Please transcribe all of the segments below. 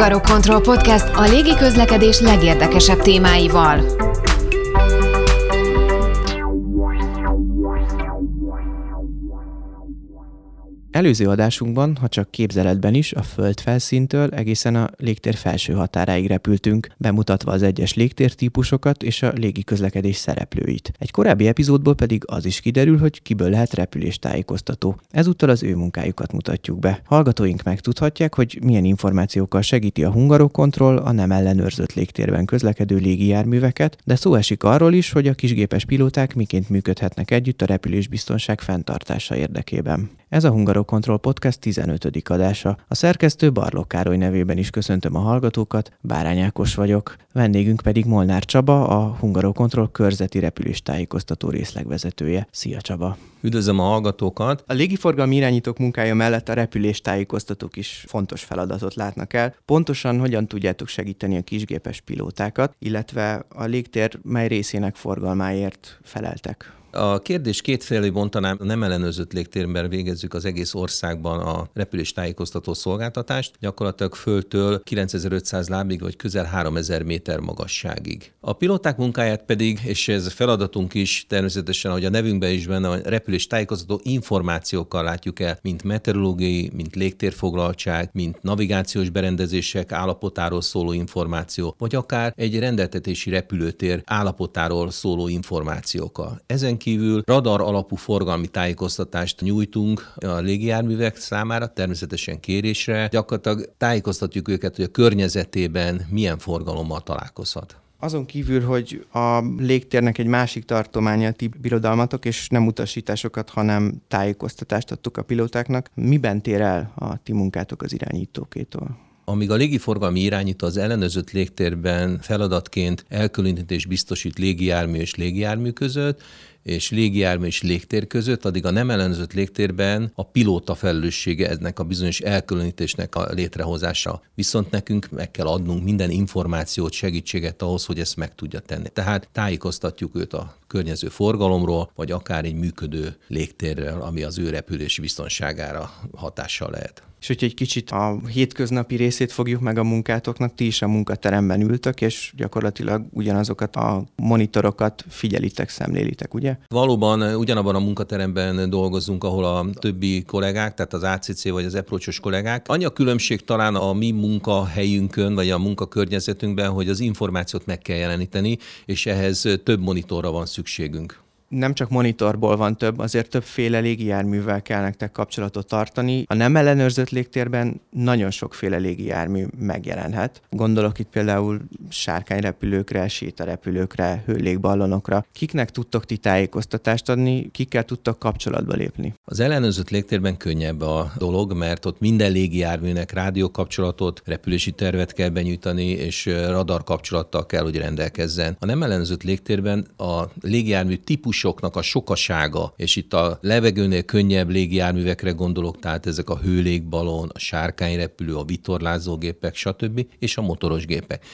Hungarokontroll Podcast a légiközlekedés legérdekesebb témáival. Előző adásunkban, ha csak képzeletben is, a föld felszíntől egészen a légtér felső határáig repültünk, bemutatva az egyes légtértípusokat és a légi közlekedés szereplőit. Egy korábbi epizódból pedig az is kiderül, hogy kiből lehet repüléstájékoztató. Ezúttal az ő munkájukat mutatjuk be. Hallgatóink megtudhatják, hogy milyen információkkal segíti a Hungarokontroll a nem ellenőrzött légtérben közlekedő légijárműveket, de szó esik arról is, hogy a kisgépes pilóták miként működhetnek együtt a repülésbiztonság fenntartása érdekében. Ez a Hungarokontroll Podcast 15. adása. A szerkesztő Barló Károly nevében is köszöntöm a hallgatókat, Bárány Ákos vagyok. Vendégünk pedig Molnár Csaba, a Hungarokontroll körzeti repüléstájékoztató részlegvezetője. Szia Csaba! Üdvözlöm a hallgatókat! A légiforgalmi irányítók munkája mellett a repüléstájékoztatók is fontos feladatot látnak el. Pontosan hogyan tudjátok segíteni a kisgépes pilótákat, illetve a légtér mely részének forgalmáért feleltek? A kérdés kétfélé bontanám, nem ellenőrzött légtérben végezzük az egész országban a repülés tájékoztató szolgáltatást, gyakorlatilag föltől 9500 lábig vagy közel 3000 méter magasságig. A pilóták munkáját pedig, és ez feladatunk is természetesen, hogy a nevünkben is benne, a repülés tájékoztató információkkal látjuk el, mint meteorológiai, mint légtérfoglaltság, mint navigációs berendezések állapotáról szóló információ, vagy akár egy rendeltetési repülőtér állapotáról szóló információkkal. Ezen kívül radar alapú forgalmi tájékoztatást nyújtunk a légijárművek számára, természetesen kérésre. Gyakorlatilag tájékoztatjuk őket, hogy a környezetében milyen forgalommal találkozhat. Azon kívül, hogy a légtérnek egy másik tartománya ti birodalmatok, és nem utasításokat, hanem tájékoztatást adtok a pilótáknak, miben tér el a ti munkátok az irányítókétól? amíg a légiforgalmi irányító az ellenőrzött légtérben feladatként elkülönítés biztosít légijármű és légijármű között, és légijármű és légtér között, addig a nem ellenőrzött légtérben a pilóta felelőssége ennek a bizonyos elkülönítésnek a létrehozása. Viszont nekünk meg kell adnunk minden információt, segítséget ahhoz, hogy ezt meg tudja tenni. Tehát tájékoztatjuk őt a környező forgalomról, vagy akár egy működő légtérrel, ami az ő repülési biztonságára hatással lehet. És hogyha egy kicsit a hétköznapi részét fogjuk meg a munkátoknak, ti is a munkateremben ültök, és gyakorlatilag ugyanazokat a monitorokat figyelitek, szemlélitek, ugye? Valóban ugyanabban a munkateremben dolgozunk, ahol a többi kollégák, tehát az ACC vagy az eprocs kollégák. Annyi a különbség talán a mi munkahelyünkön, vagy a munkakörnyezetünkben, hogy az információt meg kell jeleníteni, és ehhez több monitorra van szükségünk nem csak monitorból van több, azért többféle légijárművel kell nektek kapcsolatot tartani. A nem ellenőrzött légtérben nagyon sokféle légijármű megjelenhet. Gondolok itt például sárkányrepülőkre, sétarepülőkre, hőlégballonokra. Kiknek tudtok ti tájékoztatást adni, kikkel tudtok kapcsolatba lépni? Az ellenőrzött légtérben könnyebb a dolog, mert ott minden légijárműnek rádiókapcsolatot, repülési tervet kell benyújtani, és radar kapcsolattal kell, hogy rendelkezzen. A nem ellenőrzött légtérben a légijármű típus típusoknak a sokasága, és itt a levegőnél könnyebb légijárművekre gondolok, tehát ezek a hőlégballon, a sárkányrepülő, a vitorlázógépek, stb., és a motoros gépek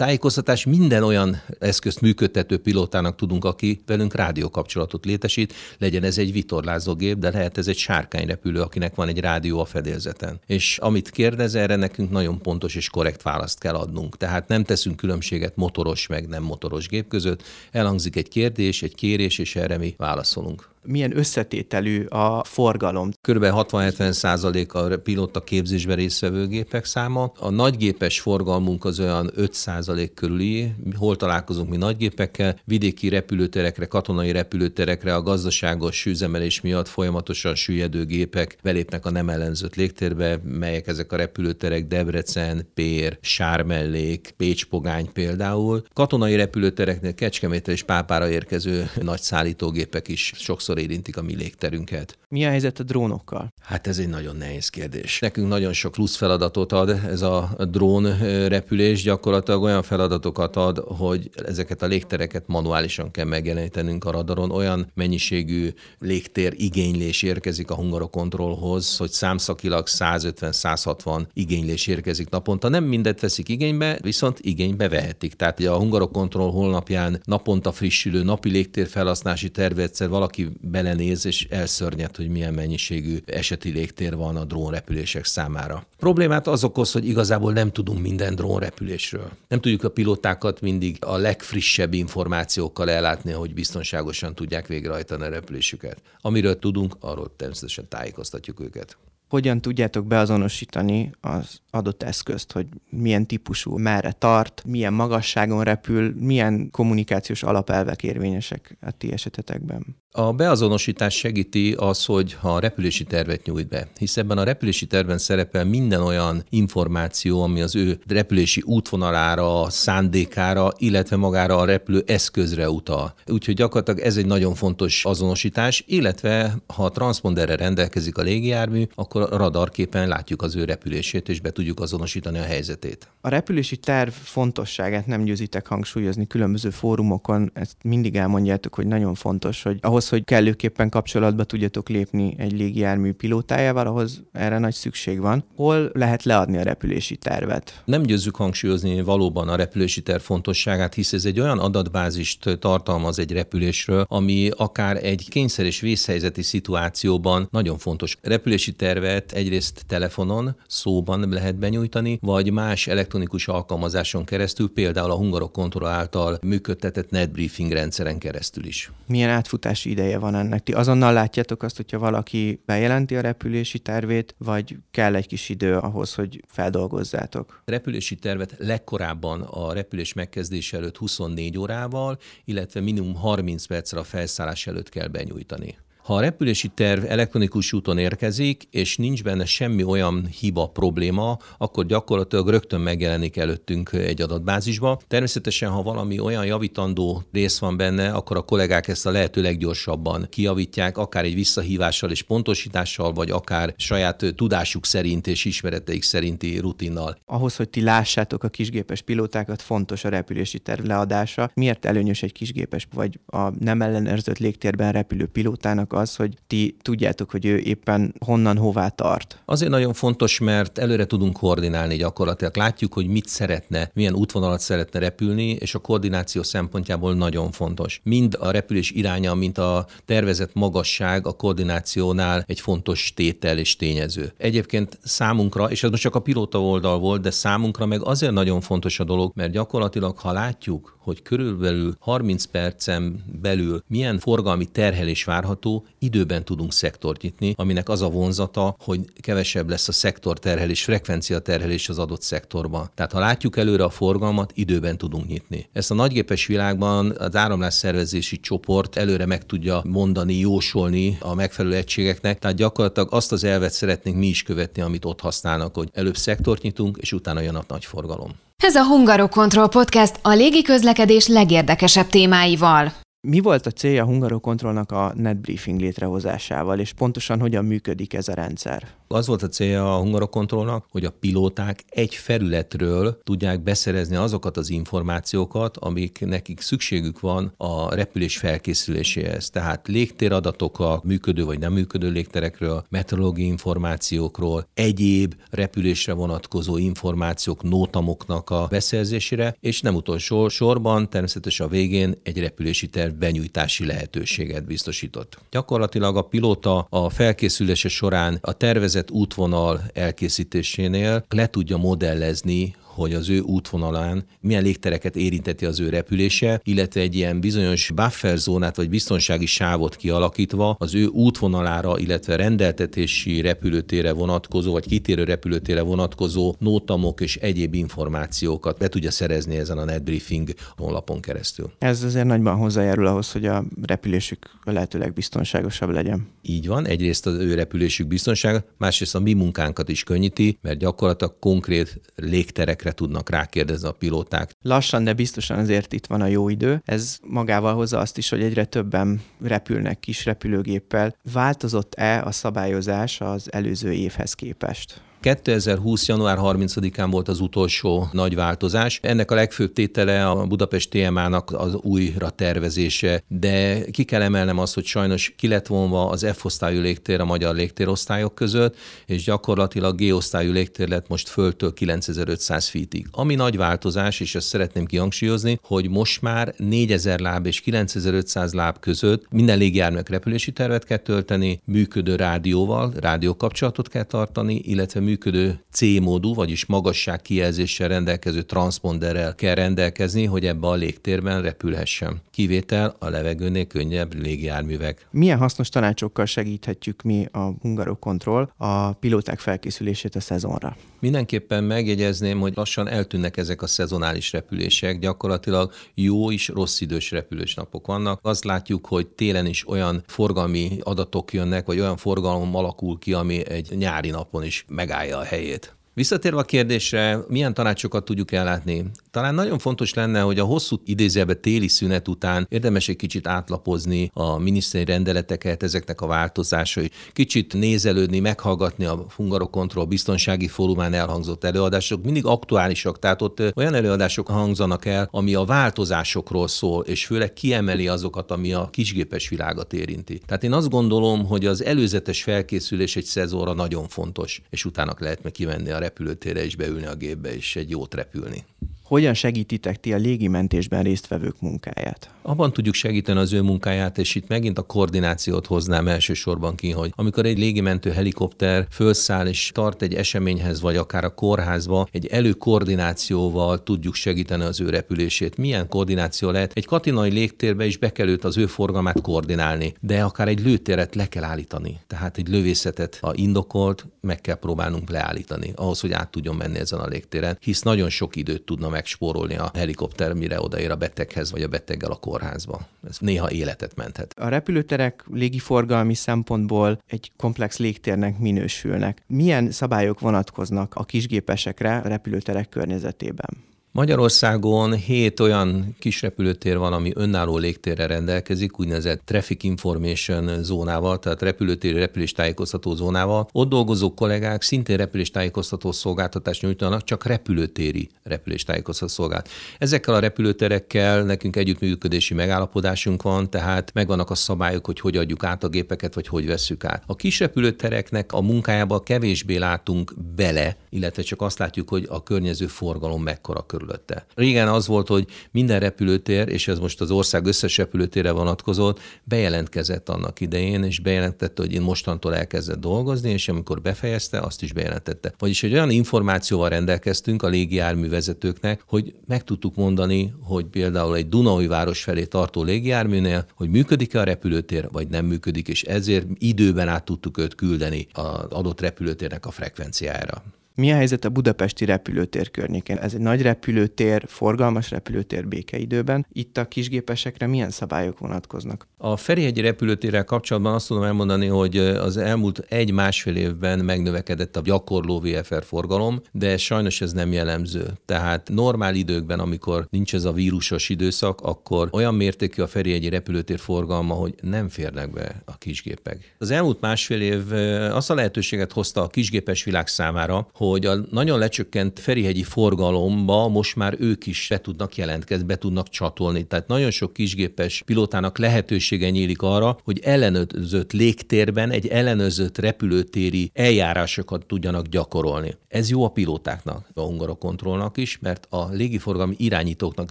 tájékoztatás minden olyan eszközt működtető pilótának tudunk, aki velünk rádiókapcsolatot létesít, legyen ez egy vitorlázógép, de lehet ez egy sárkányrepülő, akinek van egy rádió a fedélzeten. És amit kérdez, erre nekünk nagyon pontos és korrekt választ kell adnunk. Tehát nem teszünk különbséget motoros meg nem motoros gép között. Elhangzik egy kérdés, egy kérés, és erre mi válaszolunk milyen összetételű a forgalom. Körülbelül 60-70 százalék a pilóta képzésben résztvevő gépek száma. A nagygépes forgalmunk az olyan 5 százalék körüli. Hol találkozunk mi nagygépekkel? Vidéki repülőterekre, katonai repülőterekre a gazdaságos üzemelés miatt folyamatosan süllyedő gépek belépnek a nem ellenzett légtérbe, melyek ezek a repülőterek Debrecen, Pér, Sármellék, Pécs-Pogány például. Katonai repülőtereknél Kecskemétre és Pápára érkező nagy szállítógépek is sokszor sokszor érintik a mi légterünket. Mi a helyzet a drónokkal? Hát ez egy nagyon nehéz kérdés. Nekünk nagyon sok plusz feladatot ad ez a drón repülés, gyakorlatilag olyan feladatokat ad, hogy ezeket a légtereket manuálisan kell megjelenítenünk a radaron. Olyan mennyiségű légtér igénylés érkezik a hungarokontrollhoz, hogy számszakilag 150-160 igénylés érkezik naponta. Nem mindet veszik igénybe, viszont igénybe vehetik. Tehát a hungarokontroll holnapján naponta frissülő napi légtér felhasználási tervet valaki belenéz és elszörnyed, hogy milyen mennyiségű eseti légtér van a drónrepülések számára. Problémát az okoz, hogy igazából nem tudunk minden drónrepülésről. Nem tudjuk a pilótákat mindig a legfrissebb információkkal ellátni, hogy biztonságosan tudják végrehajtani a repülésüket. Amiről tudunk, arról természetesen tájékoztatjuk őket hogyan tudjátok beazonosítani az adott eszközt, hogy milyen típusú, merre tart, milyen magasságon repül, milyen kommunikációs alapelvek érvényesek a ti esetetekben? A beazonosítás segíti az, hogy ha a repülési tervet nyújt be, hisz ebben a repülési terven szerepel minden olyan információ, ami az ő repülési útvonalára, szándékára, illetve magára a repülő eszközre utal. Úgyhogy gyakorlatilag ez egy nagyon fontos azonosítás, illetve ha a transponderre rendelkezik a légijármű, akkor a radarképen látjuk az ő repülését, és be tudjuk azonosítani a helyzetét. A repülési terv fontosságát nem győzitek hangsúlyozni különböző fórumokon, ezt mindig elmondjátok, hogy nagyon fontos, hogy ahhoz, hogy kellőképpen kapcsolatba tudjatok lépni egy légijármű pilótájával, ahhoz erre nagy szükség van. Hol lehet leadni a repülési tervet? Nem győzzük hangsúlyozni valóban a repülési terv fontosságát, hisz ez egy olyan adatbázist tartalmaz egy repülésről, ami akár egy kényszer és vészhelyzeti szituációban nagyon fontos. Repülési tervet egyrészt telefonon, szóban lehet benyújtani, vagy más elektronikus alkalmazáson keresztül, például a Hungarok Kontroll által működtetett netbriefing rendszeren keresztül is. Milyen átfutási ideje van ennek? Ti azonnal látjátok azt, hogyha valaki bejelenti a repülési tervét, vagy kell egy kis idő ahhoz, hogy feldolgozzátok? A repülési tervet legkorábban a repülés megkezdése előtt 24 órával, illetve minimum 30 percre a felszállás előtt kell benyújtani. Ha a repülési terv elektronikus úton érkezik, és nincs benne semmi olyan hiba, probléma, akkor gyakorlatilag rögtön megjelenik előttünk egy adatbázisba. Természetesen, ha valami olyan javítandó rész van benne, akkor a kollégák ezt a lehető leggyorsabban kijavítják, akár egy visszahívással és pontosítással, vagy akár saját tudásuk szerint és ismereteik szerinti rutinnal. Ahhoz, hogy ti lássátok a kisgépes pilótákat, fontos a repülési terv leadása. Miért előnyös egy kisgépes vagy a nem ellenőrzött légtérben repülő pilótának az, hogy ti tudjátok, hogy ő éppen honnan, hová tart? Azért nagyon fontos, mert előre tudunk koordinálni gyakorlatilag. Látjuk, hogy mit szeretne, milyen útvonalat szeretne repülni, és a koordináció szempontjából nagyon fontos. Mind a repülés iránya, mint a tervezett magasság a koordinációnál egy fontos tétel és tényező. Egyébként számunkra, és ez most csak a pilóta oldal volt, de számunkra meg azért nagyon fontos a dolog, mert gyakorlatilag, ha látjuk, hogy körülbelül 30 percen belül milyen forgalmi terhelés várható, időben tudunk szektort nyitni, aminek az a vonzata, hogy kevesebb lesz a szektor terhelés, frekvencia terhelés az adott szektorban. Tehát ha látjuk előre a forgalmat, időben tudunk nyitni. Ezt a nagygépes világban az áramlás szervezési csoport előre meg tudja mondani, jósolni a megfelelő egységeknek, tehát gyakorlatilag azt az elvet szeretnénk mi is követni, amit ott használnak, hogy előbb szektort nyitunk, és utána jön a nagy forgalom. Ez a Hungarokontroll Podcast a légiközlekedés legérdekesebb témáival. Mi volt a célja a Hungarokontrollnak a netbriefing létrehozásával, és pontosan hogyan működik ez a rendszer? Az volt a célja a hungarokontrollnak, hogy a pilóták egy felületről tudják beszerezni azokat az információkat, amik nekik szükségük van a repülés felkészüléséhez. Tehát légtéradatok a működő vagy nem működő légterekről, meteorológiai információkról, egyéb repülésre vonatkozó információk, nótamoknak a beszerzésére, és nem utolsó sorban természetesen a végén egy repülési terv benyújtási lehetőséget biztosított. Gyakorlatilag a pilóta a felkészülése során a tervezett tervezett útvonal elkészítésénél le tudja modellezni hogy az ő útvonalán milyen légtereket érinteti az ő repülése, illetve egy ilyen bizonyos buffer zónát vagy biztonsági sávot kialakítva az ő útvonalára, illetve rendeltetési repülőtére vonatkozó, vagy kitérő repülőtére vonatkozó nótamok és egyéb információkat be tudja szerezni ezen a netbriefing honlapon keresztül. Ez azért nagyban hozzájárul ahhoz, hogy a repülésük lehetőleg biztonságosabb legyen. Így van, egyrészt az ő repülésük biztonsága, másrészt a mi munkánkat is könnyíti, mert gyakorlatilag konkrét légterekre ezekre tudnak rákérdezni a pilóták. Lassan, de biztosan azért itt van a jó idő. Ez magával hozza azt is, hogy egyre többen repülnek kis repülőgéppel. Változott-e a szabályozás az előző évhez képest? 2020. január 30-án volt az utolsó nagy változás. Ennek a legfőbb tétele a Budapest TMA-nak az újra tervezése, de ki kell emelnem azt, hogy sajnos ki lett vonva az F-osztályú légtér a magyar légtérosztályok között, és gyakorlatilag G-osztályú légtér lett most föltől 9500 feetig. Ami nagy változás, és ezt szeretném kihangsúlyozni, hogy most már 4000 láb és 9500 láb között minden légijárműnek repülési tervet kell tölteni, működő rádióval, rádiókapcsolatot kell tartani, illetve működő C-módú, vagyis magasság kijelzéssel rendelkező transponderrel kell rendelkezni, hogy ebbe a légtérben repülhessen. Kivétel a levegőnél könnyebb légijárművek. Milyen hasznos tanácsokkal segíthetjük mi a Hungarokontroll a pilóták felkészülését a szezonra? Mindenképpen megjegyezném, hogy lassan eltűnnek ezek a szezonális repülések, gyakorlatilag jó és rossz idős repülős napok vannak. Azt látjuk, hogy télen is olyan forgalmi adatok jönnek, vagy olyan forgalom alakul ki, ami egy nyári napon is megállja a helyét. Visszatérve a kérdésre, milyen tanácsokat tudjuk ellátni? Talán nagyon fontos lenne, hogy a hosszú idézőbe téli szünet után érdemes egy kicsit átlapozni a miniszteri rendeleteket, ezeknek a változásai, kicsit nézelődni, meghallgatni a Hungarokontroll biztonsági fórumán elhangzott előadások, mindig aktuálisak, tehát ott olyan előadások hangzanak el, ami a változásokról szól, és főleg kiemeli azokat, ami a kisgépes világot érinti. Tehát én azt gondolom, hogy az előzetes felkészülés egy szezonra nagyon fontos, és utána lehet meg kivenni a repülőtérre és beülni a gépbe, és egy jót repülni. Hogyan segítitek ti a légimentésben résztvevők munkáját? Abban tudjuk segíteni az ő munkáját, és itt megint a koordinációt hoznám elsősorban ki, hogy amikor egy légimentő helikopter fölszáll és tart egy eseményhez, vagy akár a kórházba, egy előkoordinációval tudjuk segíteni az ő repülését. Milyen koordináció lehet? Egy katinai légtérbe is be kell az ő forgalmát koordinálni, de akár egy lőtéret le kell állítani. Tehát egy lövészetet, a indokolt, meg kell próbálnunk leállítani, ahhoz, hogy át tudjon menni ezen a légtéren, hisz nagyon sok időt tudna megspórolni a helikopter, mire odaér a beteghez, vagy a beteggel a kórházba. Ez néha életet menthet. A repülőterek légiforgalmi szempontból egy komplex légtérnek minősülnek. Milyen szabályok vonatkoznak a kisgépesekre a repülőterek környezetében? Magyarországon hét olyan kis repülőtér van, ami önálló légtérre rendelkezik, úgynevezett Traffic Information zónával, tehát repülőtéri repüléstájékoztató zónával. Ott dolgozó kollégák szintén repüléstájékoztató szolgáltatást nyújtanak, csak repülőtéri repüléstájékoztató szolgált. Ezekkel a repülőterekkel nekünk együttműködési megállapodásunk van, tehát megvannak a szabályok, hogy hogy adjuk át a gépeket, vagy hogy vesszük át. A kis repülőtereknek a munkájába kevésbé látunk bele, illetve csak azt látjuk, hogy a környező forgalom mekkora körül körülötte. Régen az volt, hogy minden repülőtér, és ez most az ország összes repülőtérre vonatkozott, bejelentkezett annak idején, és bejelentette, hogy én mostantól elkezdett dolgozni, és amikor befejezte, azt is bejelentette. Vagyis egy olyan információval rendelkeztünk a légijármű vezetőknek, hogy meg tudtuk mondani, hogy például egy Dunai város felé tartó légijárműnél, hogy működik-e a repülőtér, vagy nem működik, és ezért időben át tudtuk őt küldeni az adott repülőtérnek a frekvenciájára. Mi a helyzet a budapesti repülőtér környékén? Ez egy nagy repülőtér, forgalmas repülőtér békeidőben. Itt a kisgépesekre milyen szabályok vonatkoznak? A Ferihegyi repülőtérrel kapcsolatban azt tudom elmondani, hogy az elmúlt egy-másfél évben megnövekedett a gyakorló VFR forgalom, de sajnos ez nem jellemző. Tehát normál időkben, amikor nincs ez a vírusos időszak, akkor olyan mértékű a Ferihegyi repülőtér forgalma, hogy nem férnek be a kisgépek. Az elmúlt másfél év azt a lehetőséget hozta a kisgépes világ számára, hogy a nagyon lecsökkent Ferihegyi forgalomba most már ők is be tudnak jelentkezni, be tudnak csatolni. Tehát nagyon sok kisgépes pilótának lehetősége nyílik arra, hogy ellenőrzött légtérben egy ellenőrzött repülőtéri eljárásokat tudjanak gyakorolni. Ez jó a pilótáknak, a hungarokontrollnak is, mert a légiforgalmi irányítóknak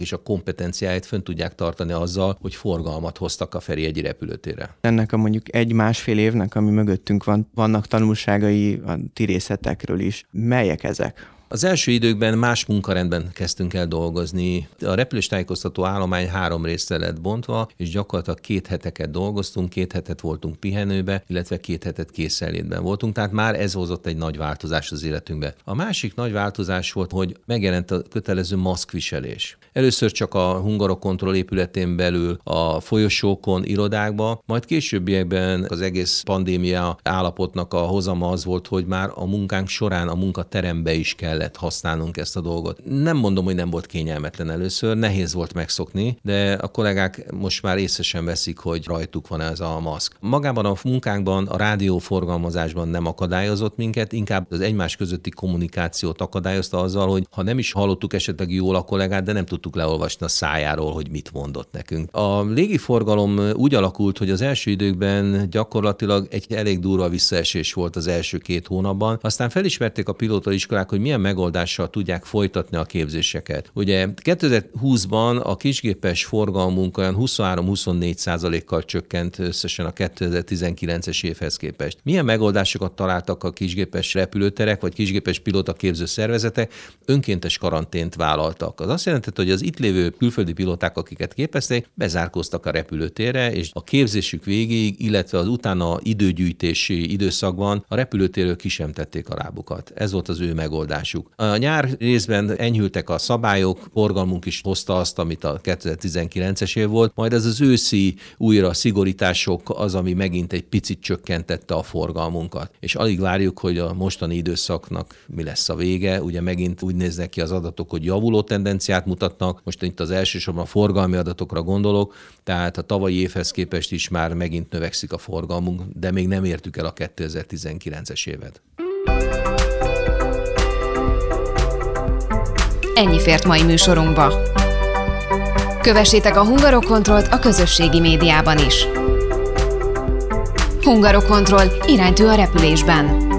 is a kompetenciáját fönn tudják tartani azzal, hogy forgalmat hoztak a Ferihegyi repülőtérre. Ennek a mondjuk egy-másfél évnek, ami mögöttünk van, vannak tanulságai a tirészetekről is Melyek ezek? Az első időkben más munkarendben kezdtünk el dolgozni. A repüléstájékoztató állomány három részre lett bontva, és gyakorlatilag két heteket dolgoztunk, két hetet voltunk pihenőbe, illetve két hetet készenlétben voltunk, tehát már ez hozott egy nagy változás az életünkbe. A másik nagy változás volt, hogy megjelent a kötelező maszkviselés. Először csak a hungarokontroll épületén belül a folyosókon, irodákba, majd későbbiekben az egész pandémia állapotnak a hozama az volt, hogy már a munkánk során a munkaterembe is kell kellett használnunk ezt a dolgot. Nem mondom, hogy nem volt kényelmetlen először, nehéz volt megszokni, de a kollégák most már észre veszik, hogy rajtuk van ez a maszk. Magában a munkánkban, a rádió forgalmazásban nem akadályozott minket, inkább az egymás közötti kommunikációt akadályozta azzal, hogy ha nem is hallottuk esetleg jól a kollégát, de nem tudtuk leolvasni a szájáról, hogy mit mondott nekünk. A légiforgalom úgy alakult, hogy az első időkben gyakorlatilag egy elég durva visszaesés volt az első két hónapban. Aztán felismerték a pilótaiskolák, hogy milyen megoldással tudják folytatni a képzéseket. Ugye 2020-ban a kisgépes forgalmunk olyan 23-24 százalékkal csökkent összesen a 2019-es évhez képest. Milyen megoldásokat találtak a kisgépes repülőterek vagy kisgépes pilóta képző szervezetek? Önkéntes karantént vállaltak. Az azt jelenti, hogy az itt lévő külföldi pilóták, akiket képezték, bezárkóztak a repülőtérre, és a képzésük végéig, illetve az utána időgyűjtési időszakban a repülőtérről ki a lábukat. Ez volt az ő megoldásuk. A nyár részben enyhültek a szabályok, forgalmunk is hozta azt, amit a 2019-es év volt, majd ez az őszi újra szigorítások az, ami megint egy picit csökkentette a forgalmunkat. És alig várjuk, hogy a mostani időszaknak mi lesz a vége. Ugye megint úgy néznek ki az adatok, hogy javuló tendenciát mutatnak. Most itt az elsősorban a forgalmi adatokra gondolok, tehát a tavalyi évhez képest is már megint növekszik a forgalmunk, de még nem értük el a 2019-es évet. Ennyi fért mai műsorunkba. Kövessétek a Hungarokontrollt a közösségi médiában is. Hungarokontroll iránytű a repülésben.